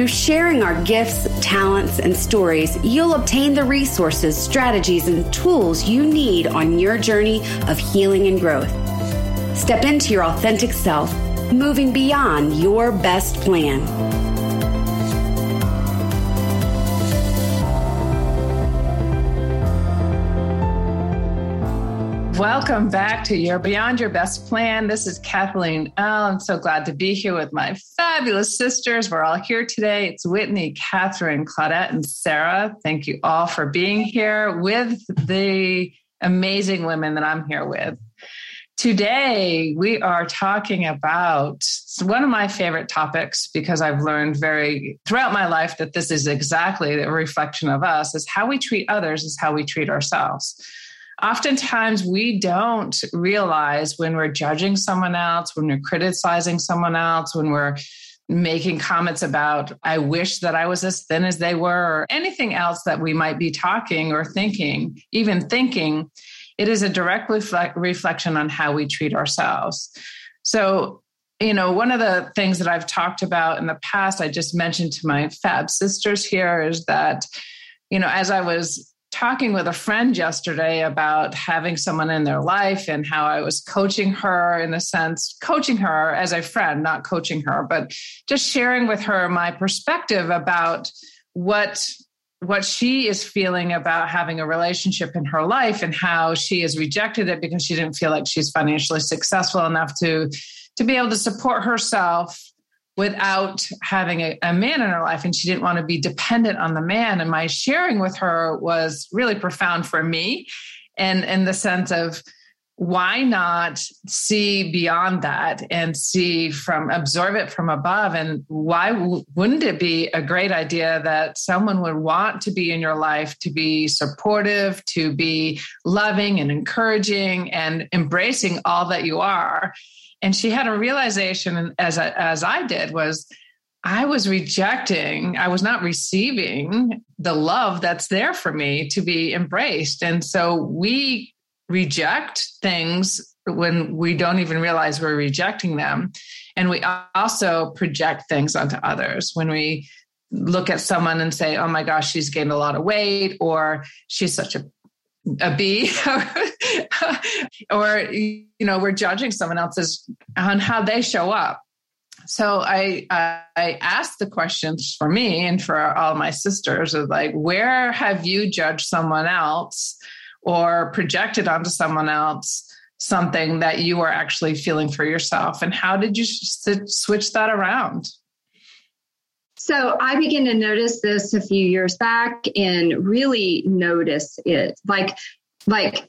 through sharing our gifts, talents, and stories, you'll obtain the resources, strategies, and tools you need on your journey of healing and growth. Step into your authentic self, moving beyond your best plan. Welcome back to Your Beyond Your Best Plan. This is Kathleen L. I'm so glad to be here with my fabulous sisters. We're all here today. It's Whitney, Catherine, Claudette, and Sarah. Thank you all for being here with the amazing women that I'm here with. Today, we are talking about one of my favorite topics because I've learned very throughout my life that this is exactly a reflection of us is how we treat others is how we treat ourselves oftentimes we don't realize when we're judging someone else, when we're criticizing someone else, when we're making comments about, I wish that I was as thin as they were, or anything else that we might be talking or thinking, even thinking, it is a direct reflect, reflection on how we treat ourselves. So, you know, one of the things that I've talked about in the past, I just mentioned to my fab sisters here is that, you know, as I was talking with a friend yesterday about having someone in their life and how I was coaching her in a sense, coaching her as a friend, not coaching her, but just sharing with her my perspective about what what she is feeling about having a relationship in her life and how she has rejected it because she didn't feel like she's financially successful enough to to be able to support herself without having a, a, man in her life and she didn't want to be dependent on the man. And my sharing with her was really profound for me and in the sense of why not see beyond that and see from absorb it from above? And why w- wouldn't it be a great idea that someone would want to be in your life to be supportive to be loving and encouraging and embracing all that you are and she had a realization as I, as I did was I was rejecting, I was not receiving the love that's there for me to be embraced. And so we reject things when we don't even realize we're rejecting them. And we also project things onto others when we look at someone and say, oh my gosh, she's gained a lot of weight, or she's such a a B, or you know, we're judging someone else's on how they show up. So I I asked the questions for me and for all my sisters of like, where have you judged someone else or projected onto someone else something that you are actually feeling for yourself, and how did you switch that around? So I began to notice this a few years back and really notice it. Like, like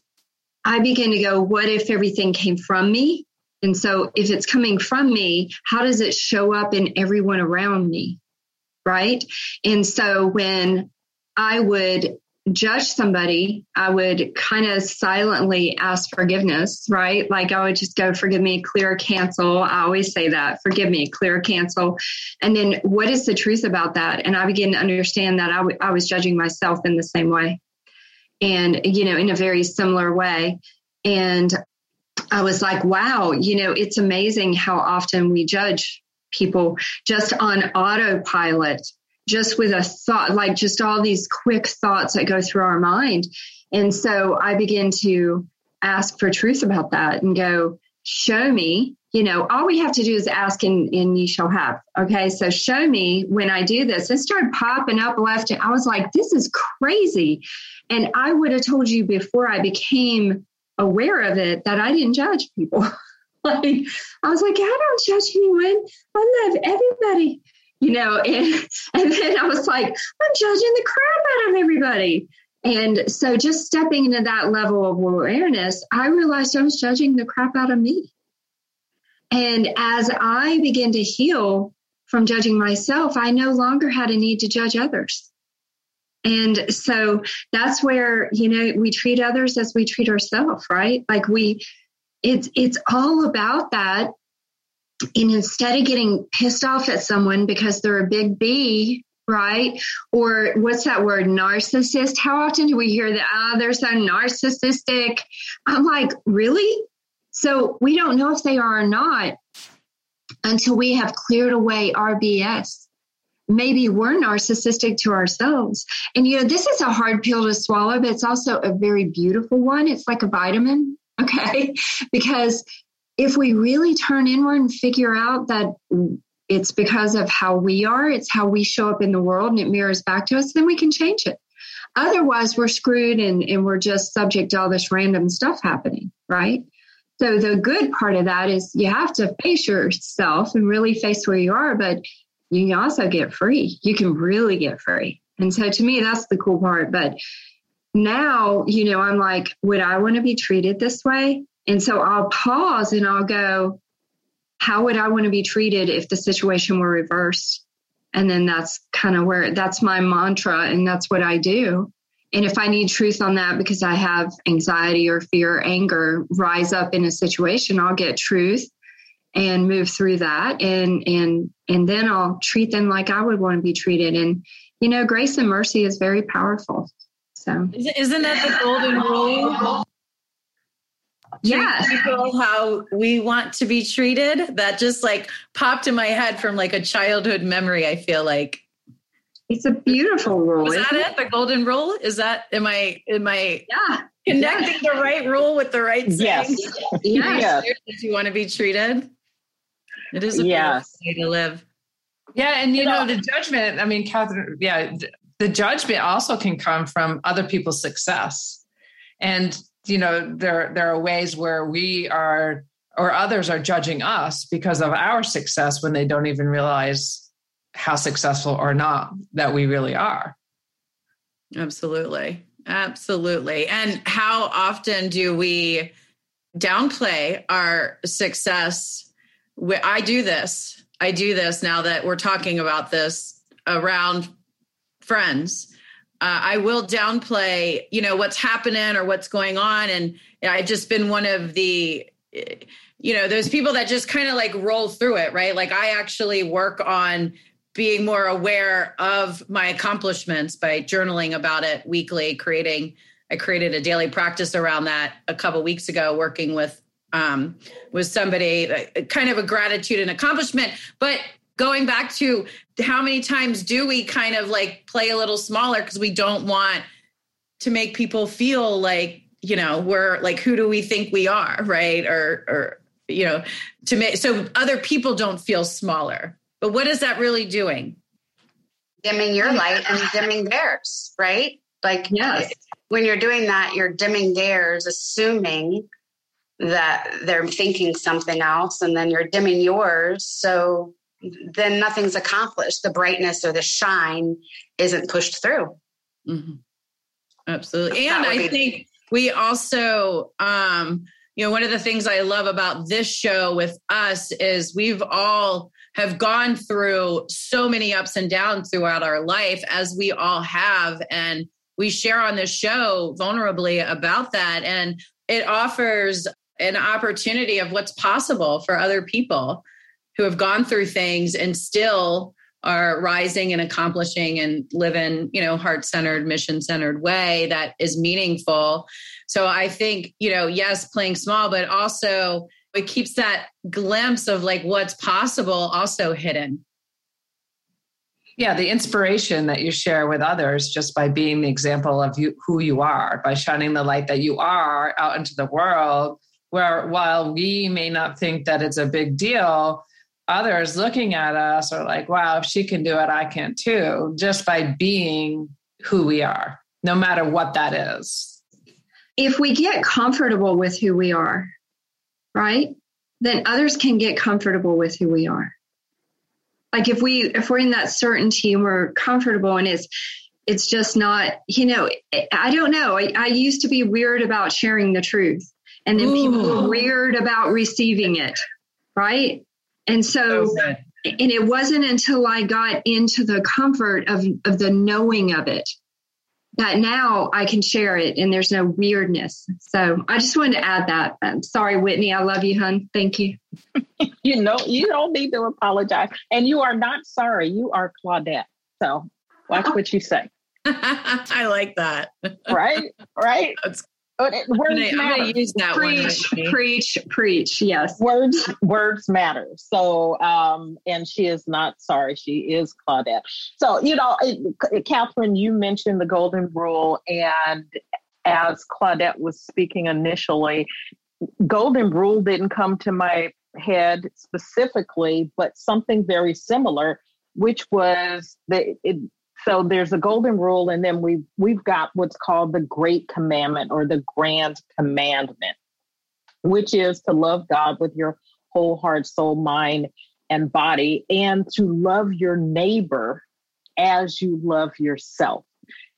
I began to go, what if everything came from me? And so if it's coming from me, how does it show up in everyone around me? Right. And so when I would judge somebody, I would kind of silently ask forgiveness, right? Like I would just go, forgive me, clear, cancel. I always say that, forgive me, clear, cancel. And then what is the truth about that? And I begin to understand that I, w- I was judging myself in the same way and, you know, in a very similar way. And I was like, wow, you know, it's amazing how often we judge people just on autopilot just with a thought, like just all these quick thoughts that go through our mind. And so I begin to ask for truth about that and go, show me, you know, all we have to do is ask and, and you shall have. Okay. So show me when I do this. It started popping up left. And I was like, this is crazy. And I would have told you before I became aware of it that I didn't judge people. like I was like, I don't judge anyone. I love everybody you know, and, and then I was like, I'm judging the crap out of everybody. And so just stepping into that level of awareness, I realized I was judging the crap out of me. And as I began to heal from judging myself, I no longer had a need to judge others. And so that's where, you know, we treat others as we treat ourselves, right? Like we, it's, it's all about that. And instead of getting pissed off at someone because they're a big B, right? Or what's that word, narcissist? How often do we hear that? Ah, oh, they're so narcissistic. I'm like, really? So we don't know if they are or not until we have cleared away our BS. Maybe we're narcissistic to ourselves. And, you know, this is a hard pill to swallow, but it's also a very beautiful one. It's like a vitamin, okay? because if we really turn inward and figure out that it's because of how we are, it's how we show up in the world and it mirrors back to us, then we can change it. Otherwise, we're screwed and, and we're just subject to all this random stuff happening, right? So, the good part of that is you have to face yourself and really face where you are, but you can also get free. You can really get free. And so, to me, that's the cool part. But now, you know, I'm like, would I want to be treated this way? And so I'll pause and I'll go, how would I want to be treated if the situation were reversed? And then that's kind of where that's my mantra and that's what I do. And if I need truth on that because I have anxiety or fear or anger rise up in a situation, I'll get truth and move through that and and and then I'll treat them like I would want to be treated. And you know, grace and mercy is very powerful. So isn't that the golden rule? Yeah. people how we want to be treated? That just like popped in my head from like a childhood memory i feel like. It's a beautiful rule is that it? it? The golden rule? Is that am i am i yeah. connecting yeah. the right rule with the right yes. Yes. yes you want to be treated? It is a yes. way to live. Yeah and you know the judgment i mean catherine yeah the judgment also can come from other people's success. And you know there there are ways where we are or others are judging us because of our success when they don't even realize how successful or not that we really are. Absolutely. Absolutely. And how often do we downplay our success? I do this. I do this now that we're talking about this around friends uh, I will downplay, you know, what's happening or what's going on. And I've just been one of the, you know, those people that just kind of like roll through it, right? Like I actually work on being more aware of my accomplishments by journaling about it weekly, creating, I created a daily practice around that a couple weeks ago, working with um, with somebody, kind of a gratitude and accomplishment. But going back to how many times do we kind of like play a little smaller because we don't want to make people feel like you know we're like who do we think we are right? Or or you know to make so other people don't feel smaller. But what is that really doing? Dimming your light and dimming theirs right? Like yes. when you're doing that you're dimming theirs assuming that they're thinking something else and then you're dimming yours. So then nothing's accomplished. The brightness or the shine isn't pushed through. Mm-hmm. Absolutely. And I think we also, um, you know, one of the things I love about this show with us is we've all have gone through so many ups and downs throughout our life, as we all have. And we share on this show vulnerably about that. And it offers an opportunity of what's possible for other people who have gone through things and still are rising and accomplishing and live in you know heart-centered mission-centered way that is meaningful. So i think you know yes playing small but also it keeps that glimpse of like what's possible also hidden. Yeah the inspiration that you share with others just by being the example of you who you are by shining the light that you are out into the world where while we may not think that it's a big deal others looking at us are like, wow, if she can do it, I can too, just by being who we are, no matter what that is. If we get comfortable with who we are, right, then others can get comfortable with who we are. Like if we if we're in that certainty and we're comfortable and it's it's just not, you know, I don't know. I, I used to be weird about sharing the truth. And then Ooh. people were weird about receiving it. Right. And so, so and it wasn't until I got into the comfort of, of the knowing of it that now I can share it and there's no weirdness. So I just wanted to add that. I'm sorry, Whitney. I love you, hun. Thank you. you know, you don't need to apologize. And you are not sorry. You are Claudette. So watch what you say. I like that. Right? Right? That's words I'm going to use that preach, one. Preach, preach. Yes, words, words matter. So, um, and she is not sorry. She is Claudette. So, you know, it, Catherine, you mentioned the golden rule, and as Claudette was speaking initially, golden rule didn't come to my head specifically, but something very similar, which was that it, so there's a golden rule, and then we've we've got what's called the Great Commandment or the Grand Commandment, which is to love God with your whole heart, soul, mind, and body, and to love your neighbor as you love yourself.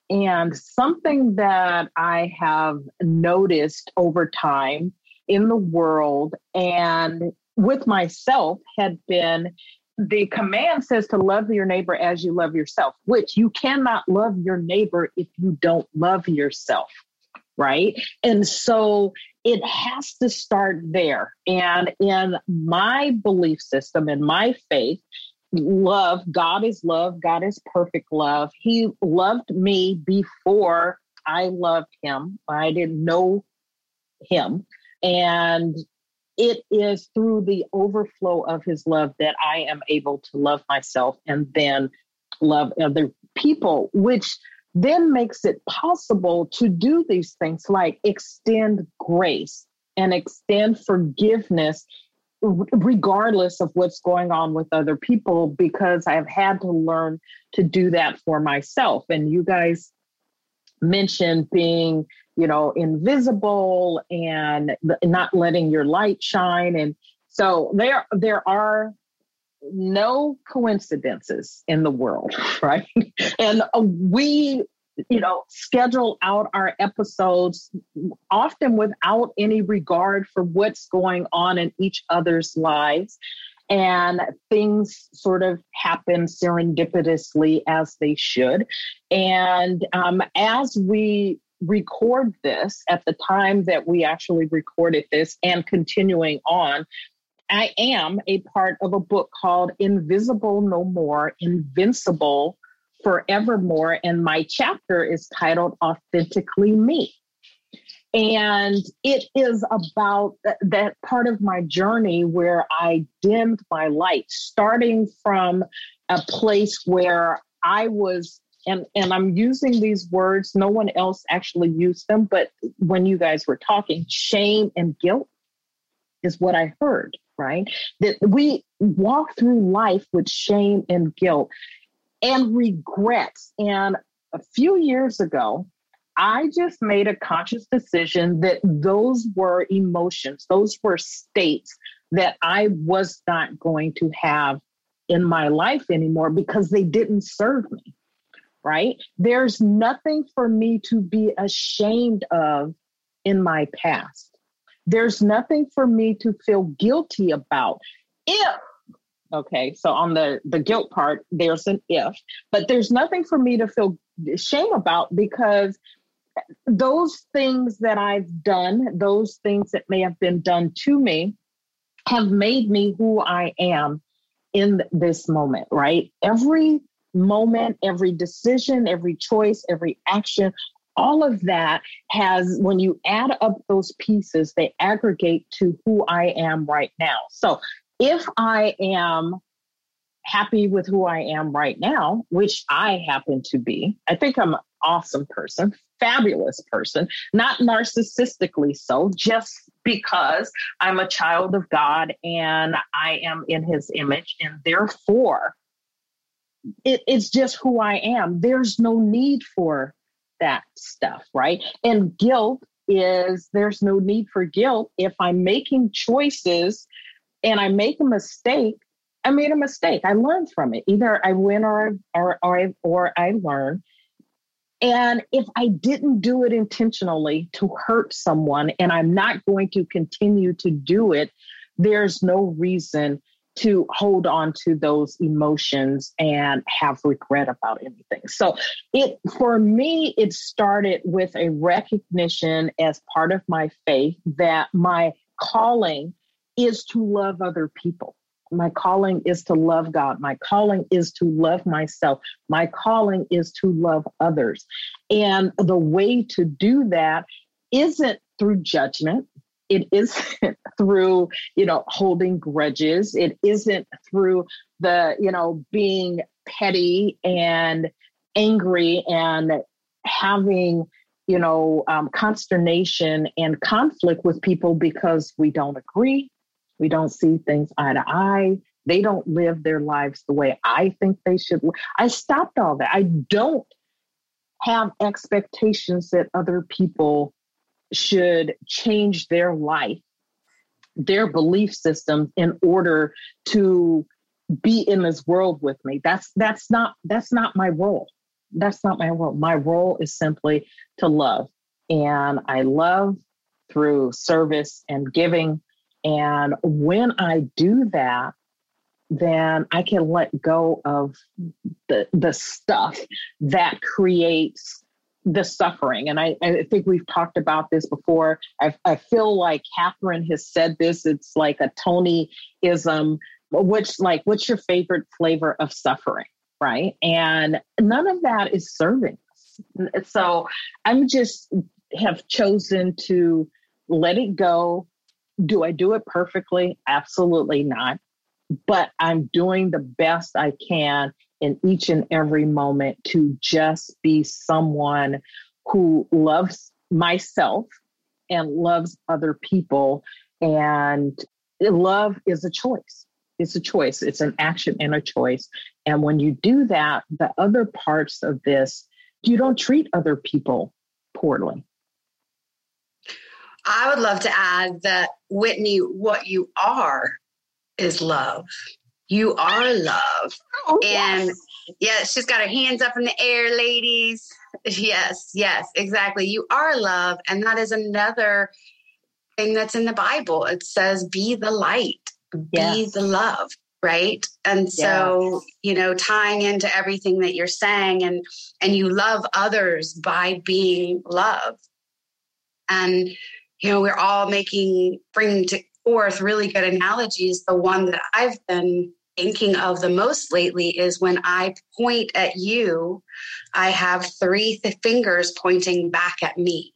And something that I have noticed over time in the world and with myself had been the command says to love your neighbor as you love yourself, which you cannot love your neighbor if you don't love yourself. Right. And so it has to start there. And in my belief system, in my faith, love, God is love, God is perfect love. He loved me before I loved him. I didn't know him. And it is through the overflow of his love that I am able to love myself and then love other people, which then makes it possible to do these things like extend grace and extend forgiveness regardless of what's going on with other people because I've had to learn to do that for myself. And you guys mentioned being you know, invisible and not letting your light shine. And so there, there are no coincidences in the world, right? And uh, we, you know, schedule out our episodes often without any regard for what's going on in each other's lives. And things sort of happen serendipitously as they should. And um, as we record this at the time that we actually recorded this and continuing on, I am a part of a book called Invisible No More, Invincible Forevermore. And my chapter is titled Authentically Me. And it is about that, that part of my journey where I dimmed my light, starting from a place where I was and and I'm using these words. No one else actually used them, but when you guys were talking, shame and guilt is what I heard. Right, that we walk through life with shame and guilt and regrets. And a few years ago, I just made a conscious decision that those were emotions, those were states that I was not going to have in my life anymore because they didn't serve me right? There's nothing for me to be ashamed of in my past. There's nothing for me to feel guilty about. If, okay, so on the, the guilt part, there's an if, but there's nothing for me to feel shame about because those things that I've done, those things that may have been done to me, have made me who I am in this moment, right? Every moment, every decision, every choice, every action, all of that has, when you add up those pieces, they aggregate to who I am right now. So if I am happy with who I am right now, which I happen to be, I think I'm an awesome person, fabulous person, not narcissistically so, just because I'm a child of God and I am in his image. And therefore, it, it's just who I am. There's no need for that stuff, right? And guilt is there's no need for guilt if I'm making choices and I make a mistake. I made a mistake. I learned from it. Either I win or or or I, or I learn. And if I didn't do it intentionally to hurt someone and I'm not going to continue to do it, there's no reason to hold on to those emotions and have regret about anything. So it for me it started with a recognition as part of my faith that my calling is to love other people. My calling is to love God. My calling is to love myself. My calling is to love others. And the way to do that isn't through judgment. It isn't through, you know, holding grudges. It isn't through the, you know, being petty and angry and having, you know, um, consternation and conflict with people because we don't agree we don't see things eye to eye. They don't live their lives the way I think they should. I stopped all that. I don't have expectations that other people should change their life, their belief systems in order to be in this world with me. That's that's not that's not my role. That's not my role. My role is simply to love. And I love through service and giving and when I do that, then I can let go of the the stuff that creates the suffering. And I, I think we've talked about this before. I, I feel like Catherine has said this. It's like a Tonyism, which like, what's your favorite flavor of suffering? Right. And none of that is serving us. So I'm just have chosen to let it go do I do it perfectly? Absolutely not. But I'm doing the best I can in each and every moment to just be someone who loves myself and loves other people. And love is a choice. It's a choice. It's an action and a choice. And when you do that, the other parts of this, you don't treat other people poorly. I would love to add that, Whitney, what you are is love. You are love. Oh, and yes. yeah, she's got her hands up in the air, ladies. Yes, yes, exactly. You are love. And that is another thing that's in the Bible. It says, be the light, yes. be the love right and so you know tying into everything that you're saying and and you love others by being love and you know, we're all making, bringing to forth really good analogies. The one that I've been thinking of the most lately is when I point at you, I have three th- fingers pointing back at me.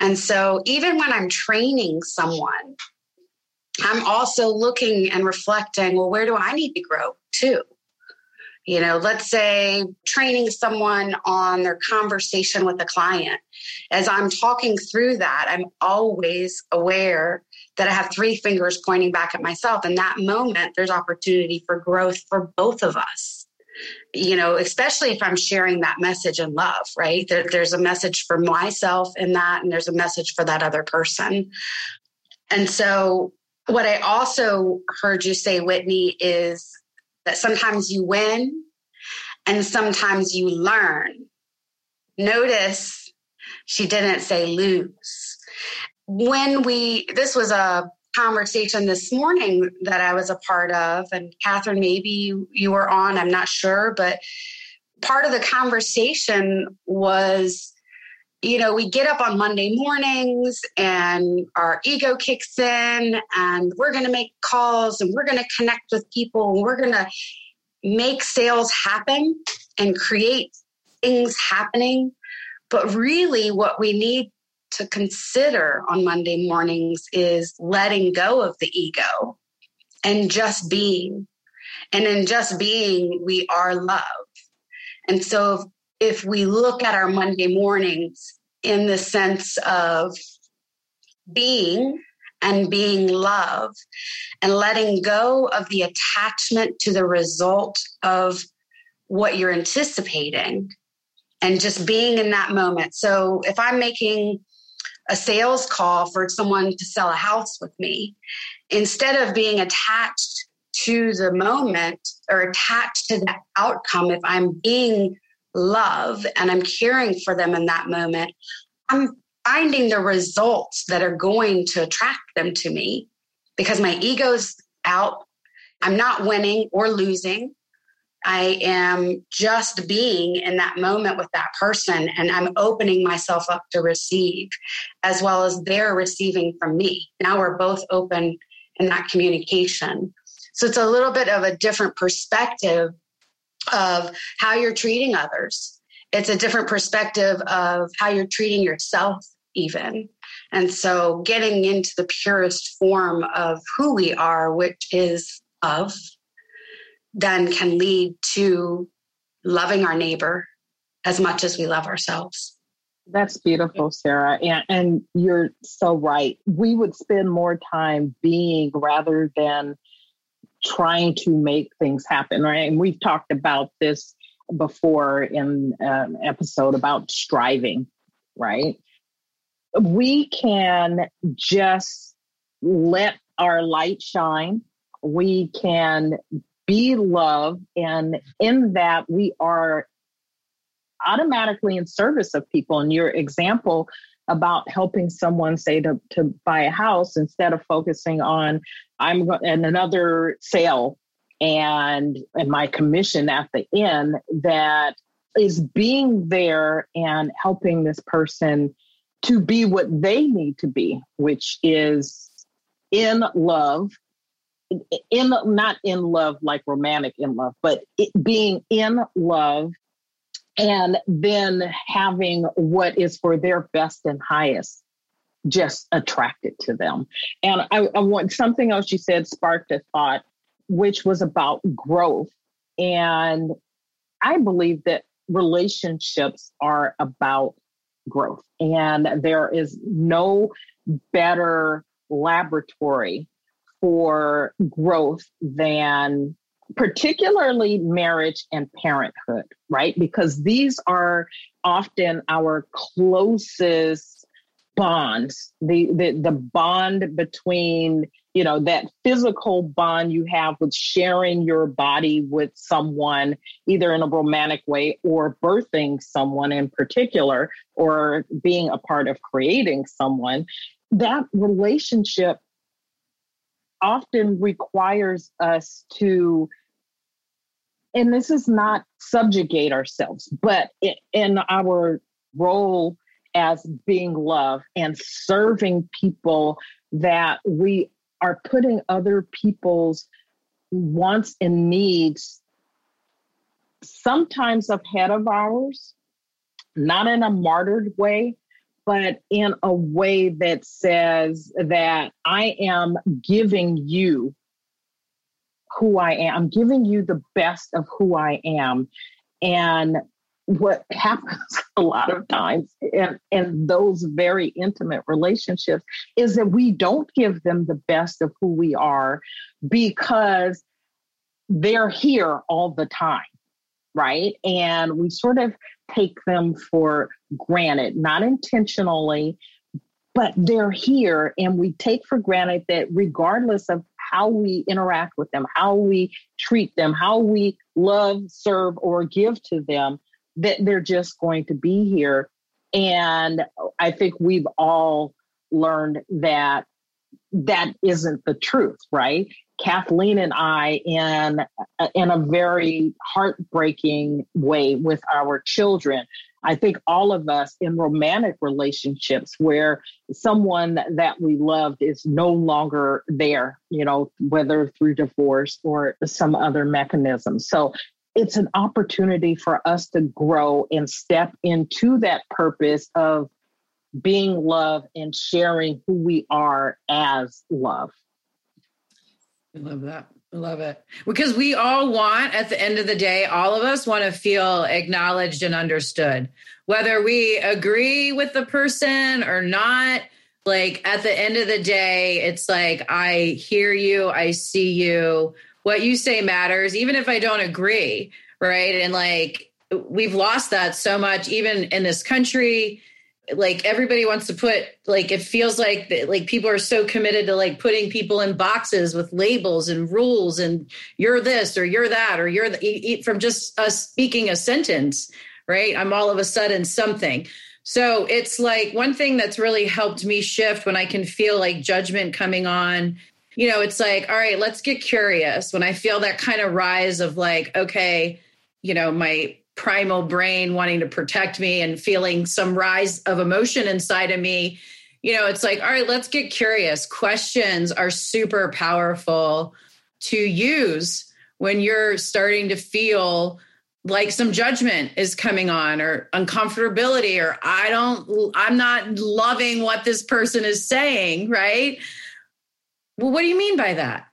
And so even when I'm training someone, I'm also looking and reflecting, well, where do I need to grow too? You know, let's say training someone on their conversation with a client. As I'm talking through that, I'm always aware that I have three fingers pointing back at myself. In that moment, there's opportunity for growth for both of us. You know, especially if I'm sharing that message in love, right? There, there's a message for myself in that, and there's a message for that other person. And so, what I also heard you say, Whitney, is that sometimes you win and sometimes you learn. Notice she didn't say lose. When we, this was a conversation this morning that I was a part of, and Catherine, maybe you were on, I'm not sure, but part of the conversation was you know, we get up on Monday mornings and our ego kicks in and we're going to make calls and we're going to connect with people and we're going to make sales happen and create things happening. But really, what we need to consider on Monday mornings is letting go of the ego and just being. And in just being, we are love. And so if we look at our Monday mornings in the sense of being and being love and letting go of the attachment to the result of what you're anticipating and just being in that moment. So if I'm making a sales call for someone to sell a house with me, instead of being attached to the moment or attached to the outcome, if I'm being love and I'm caring for them in that moment, I'm finding the results that are going to attract them to me because my ego's out I'm not winning or losing. I am just being in that moment with that person and I'm opening myself up to receive as well as they're receiving from me. Now we're both open in that communication. So it's a little bit of a different perspective of how you're treating others. It's a different perspective of how you're treating yourself, even. And so getting into the purest form of who we are, which is of, then can lead to loving our neighbor as much as we love ourselves. That's beautiful, Sarah. And, and you're so right. We would spend more time being rather than trying to make things happen, right? And we've talked about this before in an episode about striving, right? We can just let our light shine. We can be love. And in that, we are automatically in service of people. And your example about helping someone say to, to buy a house instead of focusing on I'm and another sale and and my commission at the end that is being there and helping this person to be what they need to be, which is in love, in not in love like romantic in love, but being in love and then having what is for their best and highest just attracted to them. And I, I want something else you said sparked a thought, which was about growth. And I believe that relationships are about growth, and there is no better laboratory for growth than particularly marriage and parenthood, right? Because these are often our closest bonds, the, the, the bond between, you know, that physical bond you have with sharing your body with someone, either in a romantic way or birthing someone in particular, or being a part of creating someone. That relationship often requires us to and this is not subjugate ourselves, but in our role as being love and serving people that we are putting other people's wants and needs sometimes ahead of ours, not in a martyred way, but in a way that says that I am giving you who I am. I'm giving you the best of who I am. And what happens a lot of times in, in those very intimate relationships is that we don't give them the best of who we are because they're here all the time, right? And we sort of take them for granted, not intentionally, but they're here. And we take for granted that regardless of how we interact with them, how we treat them, how we love, serve, or give to them, that they're just going to be here. And I think we've all learned that that isn't the truth, right? Kathleen and I, in in a very heartbreaking way, with our children, I think all of us in romantic relationships where someone that we loved is no longer there, you know, whether through divorce or some other mechanism. So it's an opportunity for us to grow and step into that purpose of being love and sharing who we are as love. I love that. I love it. Because we all want, at the end of the day, all of us want to feel acknowledged and understood. Whether we agree with the person or not, like at the end of the day, it's like, I hear you, I see you. What you say matters, even if I don't agree. Right. And like, we've lost that so much, even in this country like everybody wants to put like it feels like like people are so committed to like putting people in boxes with labels and rules and you're this or you're that or you're the, from just us speaking a sentence right i'm all of a sudden something so it's like one thing that's really helped me shift when i can feel like judgment coming on you know, it's like, all right, let's get curious. When I feel that kind of rise of like, okay, you know, my primal brain wanting to protect me and feeling some rise of emotion inside of me, you know, it's like, all right, let's get curious. Questions are super powerful to use when you're starting to feel like some judgment is coming on or uncomfortability or I don't I'm not loving what this person is saying, right? Well, what do you mean by that?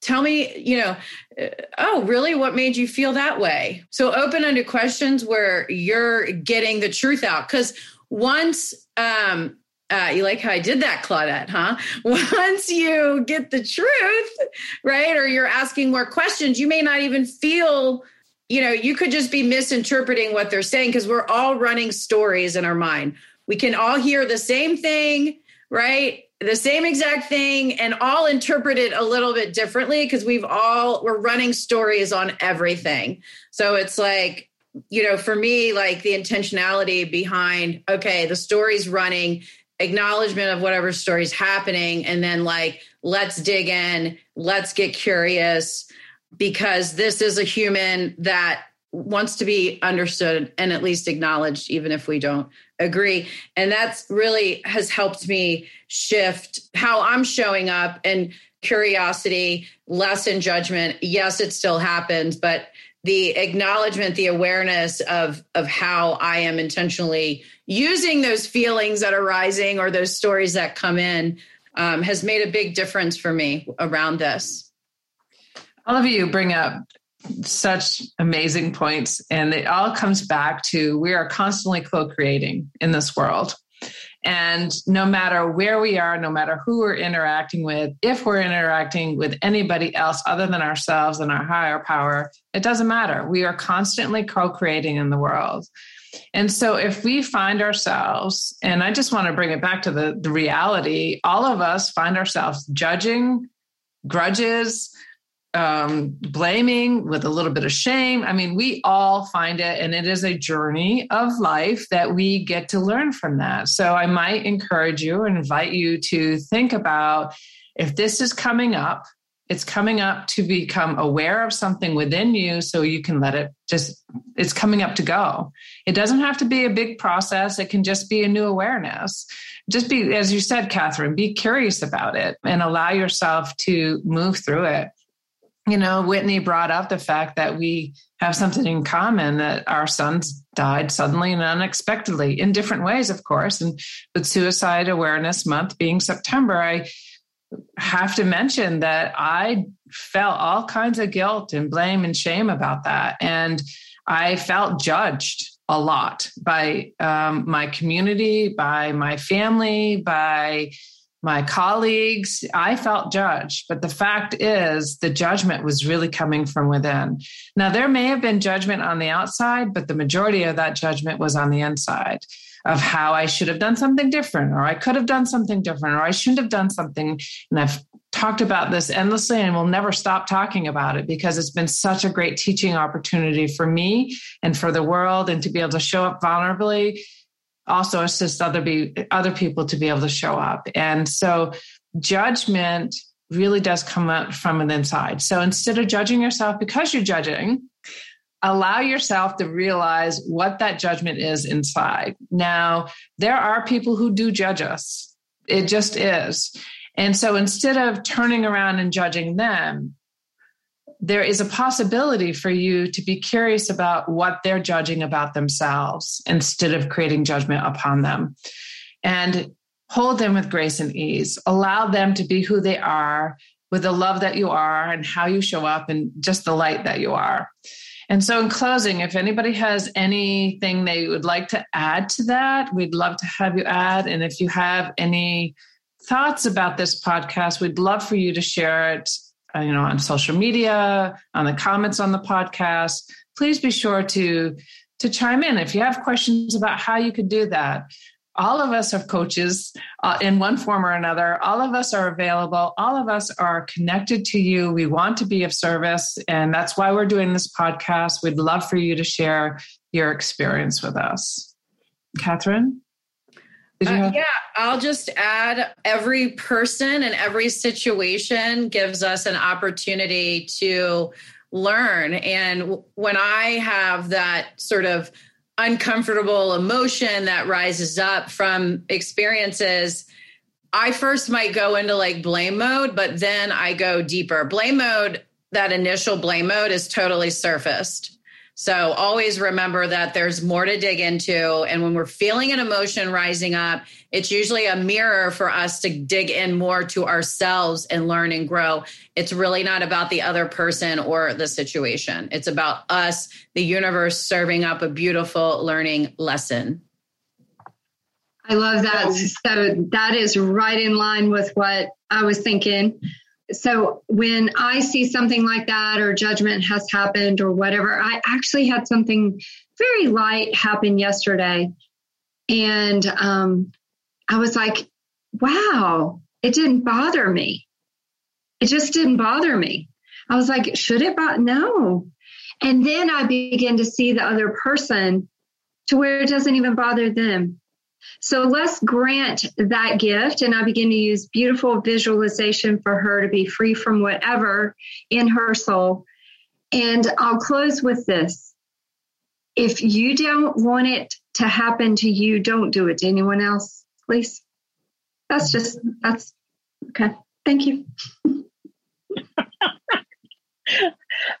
Tell me you know uh, oh really what made you feel that way so open ended questions where you're getting the truth out because once um uh, you like how I did that, Claudette, huh? Once you get the truth, right, or you're asking more questions, you may not even feel, you know, you could just be misinterpreting what they're saying because we're all running stories in our mind. We can all hear the same thing, right? The same exact thing and all interpret it a little bit differently because we've all we're running stories on everything. So it's like you know for me like the intentionality behind okay the story's running acknowledgement of whatever story's happening and then like let's dig in let's get curious because this is a human that wants to be understood and at least acknowledged even if we don't agree. And that's really has helped me shift how i'm showing up and curiosity less in judgment. Yes it still happens but the acknowledgement the awareness of of how i am intentionally using those feelings that are rising or those stories that come in um, has made a big difference for me around this. All of you bring up such amazing points. And it all comes back to we are constantly co creating in this world. And no matter where we are, no matter who we're interacting with, if we're interacting with anybody else other than ourselves and our higher power, it doesn't matter. We are constantly co creating in the world. And so if we find ourselves, and I just want to bring it back to the, the reality, all of us find ourselves judging, grudges, um, blaming with a little bit of shame. I mean, we all find it, and it is a journey of life that we get to learn from that. So I might encourage you and invite you to think about if this is coming up, it's coming up to become aware of something within you so you can let it just, it's coming up to go. It doesn't have to be a big process, it can just be a new awareness. Just be, as you said, Catherine, be curious about it and allow yourself to move through it you know, Whitney brought up the fact that we have something in common that our sons died suddenly and unexpectedly in different ways, of course. And with Suicide Awareness Month being September, I have to mention that I felt all kinds of guilt and blame and shame about that. And I felt judged a lot by um, my community, by my family, by my colleagues, I felt judged. But the fact is, the judgment was really coming from within. Now, there may have been judgment on the outside, but the majority of that judgment was on the inside of how I should have done something different, or I could have done something different, or I shouldn't have done something. And I've talked about this endlessly and we'll never stop talking about it because it's been such a great teaching opportunity for me and for the world and to be able to show up vulnerably also assist other be other people to be able to show up. And so judgment really does come out from an inside. So instead of judging yourself because you're judging, allow yourself to realize what that judgment is inside. Now, there are people who do judge us. It just is. And so instead of turning around and judging them, there is a possibility for you to be curious about what they're judging about themselves instead of creating judgment upon them. And hold them with grace and ease. Allow them to be who they are with the love that you are and how you show up and just the light that you are. And so, in closing, if anybody has anything they would like to add to that, we'd love to have you add. And if you have any thoughts about this podcast, we'd love for you to share it you know, on social media, on the comments on the podcast, please be sure to to chime in if you have questions about how you could do that. All of us are coaches uh, in one form or another. All of us are available. All of us are connected to you. We want to be of service, and that's why we're doing this podcast. We'd love for you to share your experience with us. Catherine? Uh, yeah, I'll just add every person and every situation gives us an opportunity to learn. And when I have that sort of uncomfortable emotion that rises up from experiences, I first might go into like blame mode, but then I go deeper. Blame mode, that initial blame mode is totally surfaced. So always remember that there's more to dig into. And when we're feeling an emotion rising up, it's usually a mirror for us to dig in more to ourselves and learn and grow. It's really not about the other person or the situation, it's about us, the universe serving up a beautiful learning lesson. I love that. So that is right in line with what I was thinking so when I see something like that or judgment has happened or whatever, I actually had something very light happen yesterday. And um, I was like, wow, it didn't bother me. It just didn't bother me. I was like, should it bother? No. And then I begin to see the other person to where it doesn't even bother them. So let's grant that gift. And I begin to use beautiful visualization for her to be free from whatever in her soul. And I'll close with this. If you don't want it to happen to you, don't do it to anyone else, please. That's just, that's okay. Thank you. you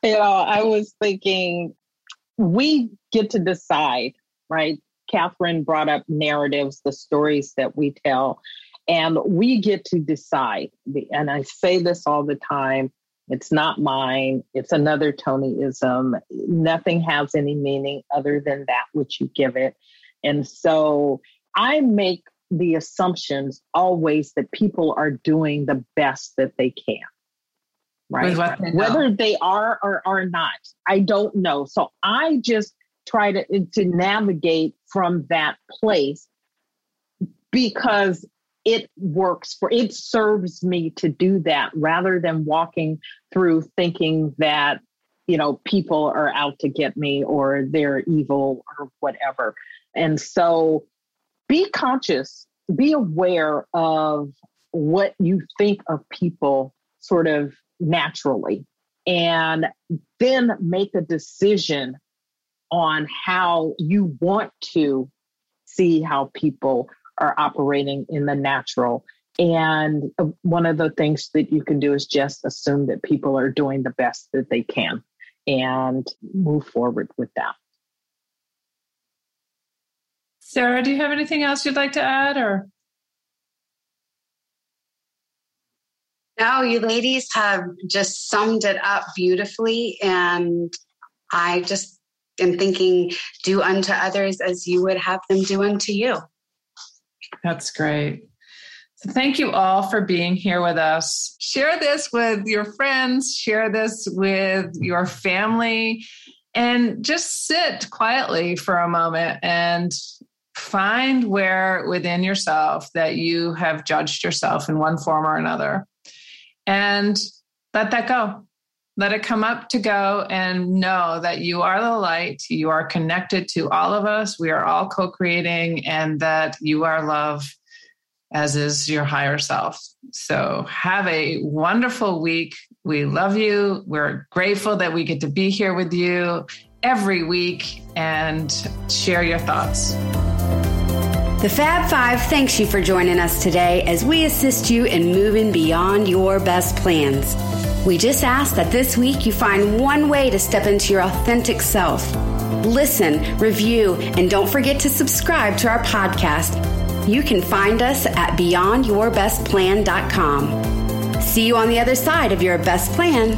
know, I was thinking we get to decide, right? Catherine brought up narratives, the stories that we tell, and we get to decide. And I say this all the time it's not mine, it's another Tonyism. Nothing has any meaning other than that which you give it. And so I make the assumptions always that people are doing the best that they can. Right. Whether they are or are not, I don't know. So I just try to to navigate from that place because it works for it serves me to do that rather than walking through thinking that you know people are out to get me or they're evil or whatever. And so be conscious be aware of what you think of people sort of naturally and then make a decision on how you want to see how people are operating in the natural. And one of the things that you can do is just assume that people are doing the best that they can and move forward with that. Sarah, do you have anything else you'd like to add or? No, you ladies have just summed it up beautifully. And I just and thinking, do unto others as you would have them do unto you. That's great. So thank you all for being here with us. Share this with your friends, share this with your family, and just sit quietly for a moment and find where within yourself that you have judged yourself in one form or another and let that go let it come up to go and know that you are the light. You are connected to all of us. We are all co creating, and that you are love, as is your higher self. So, have a wonderful week. We love you. We're grateful that we get to be here with you every week and share your thoughts. The Fab Five thanks you for joining us today as we assist you in moving beyond your best plans. We just ask that this week you find one way to step into your authentic self. Listen, review, and don't forget to subscribe to our podcast. You can find us at beyondyourbestplan.com. See you on the other side of your best plan.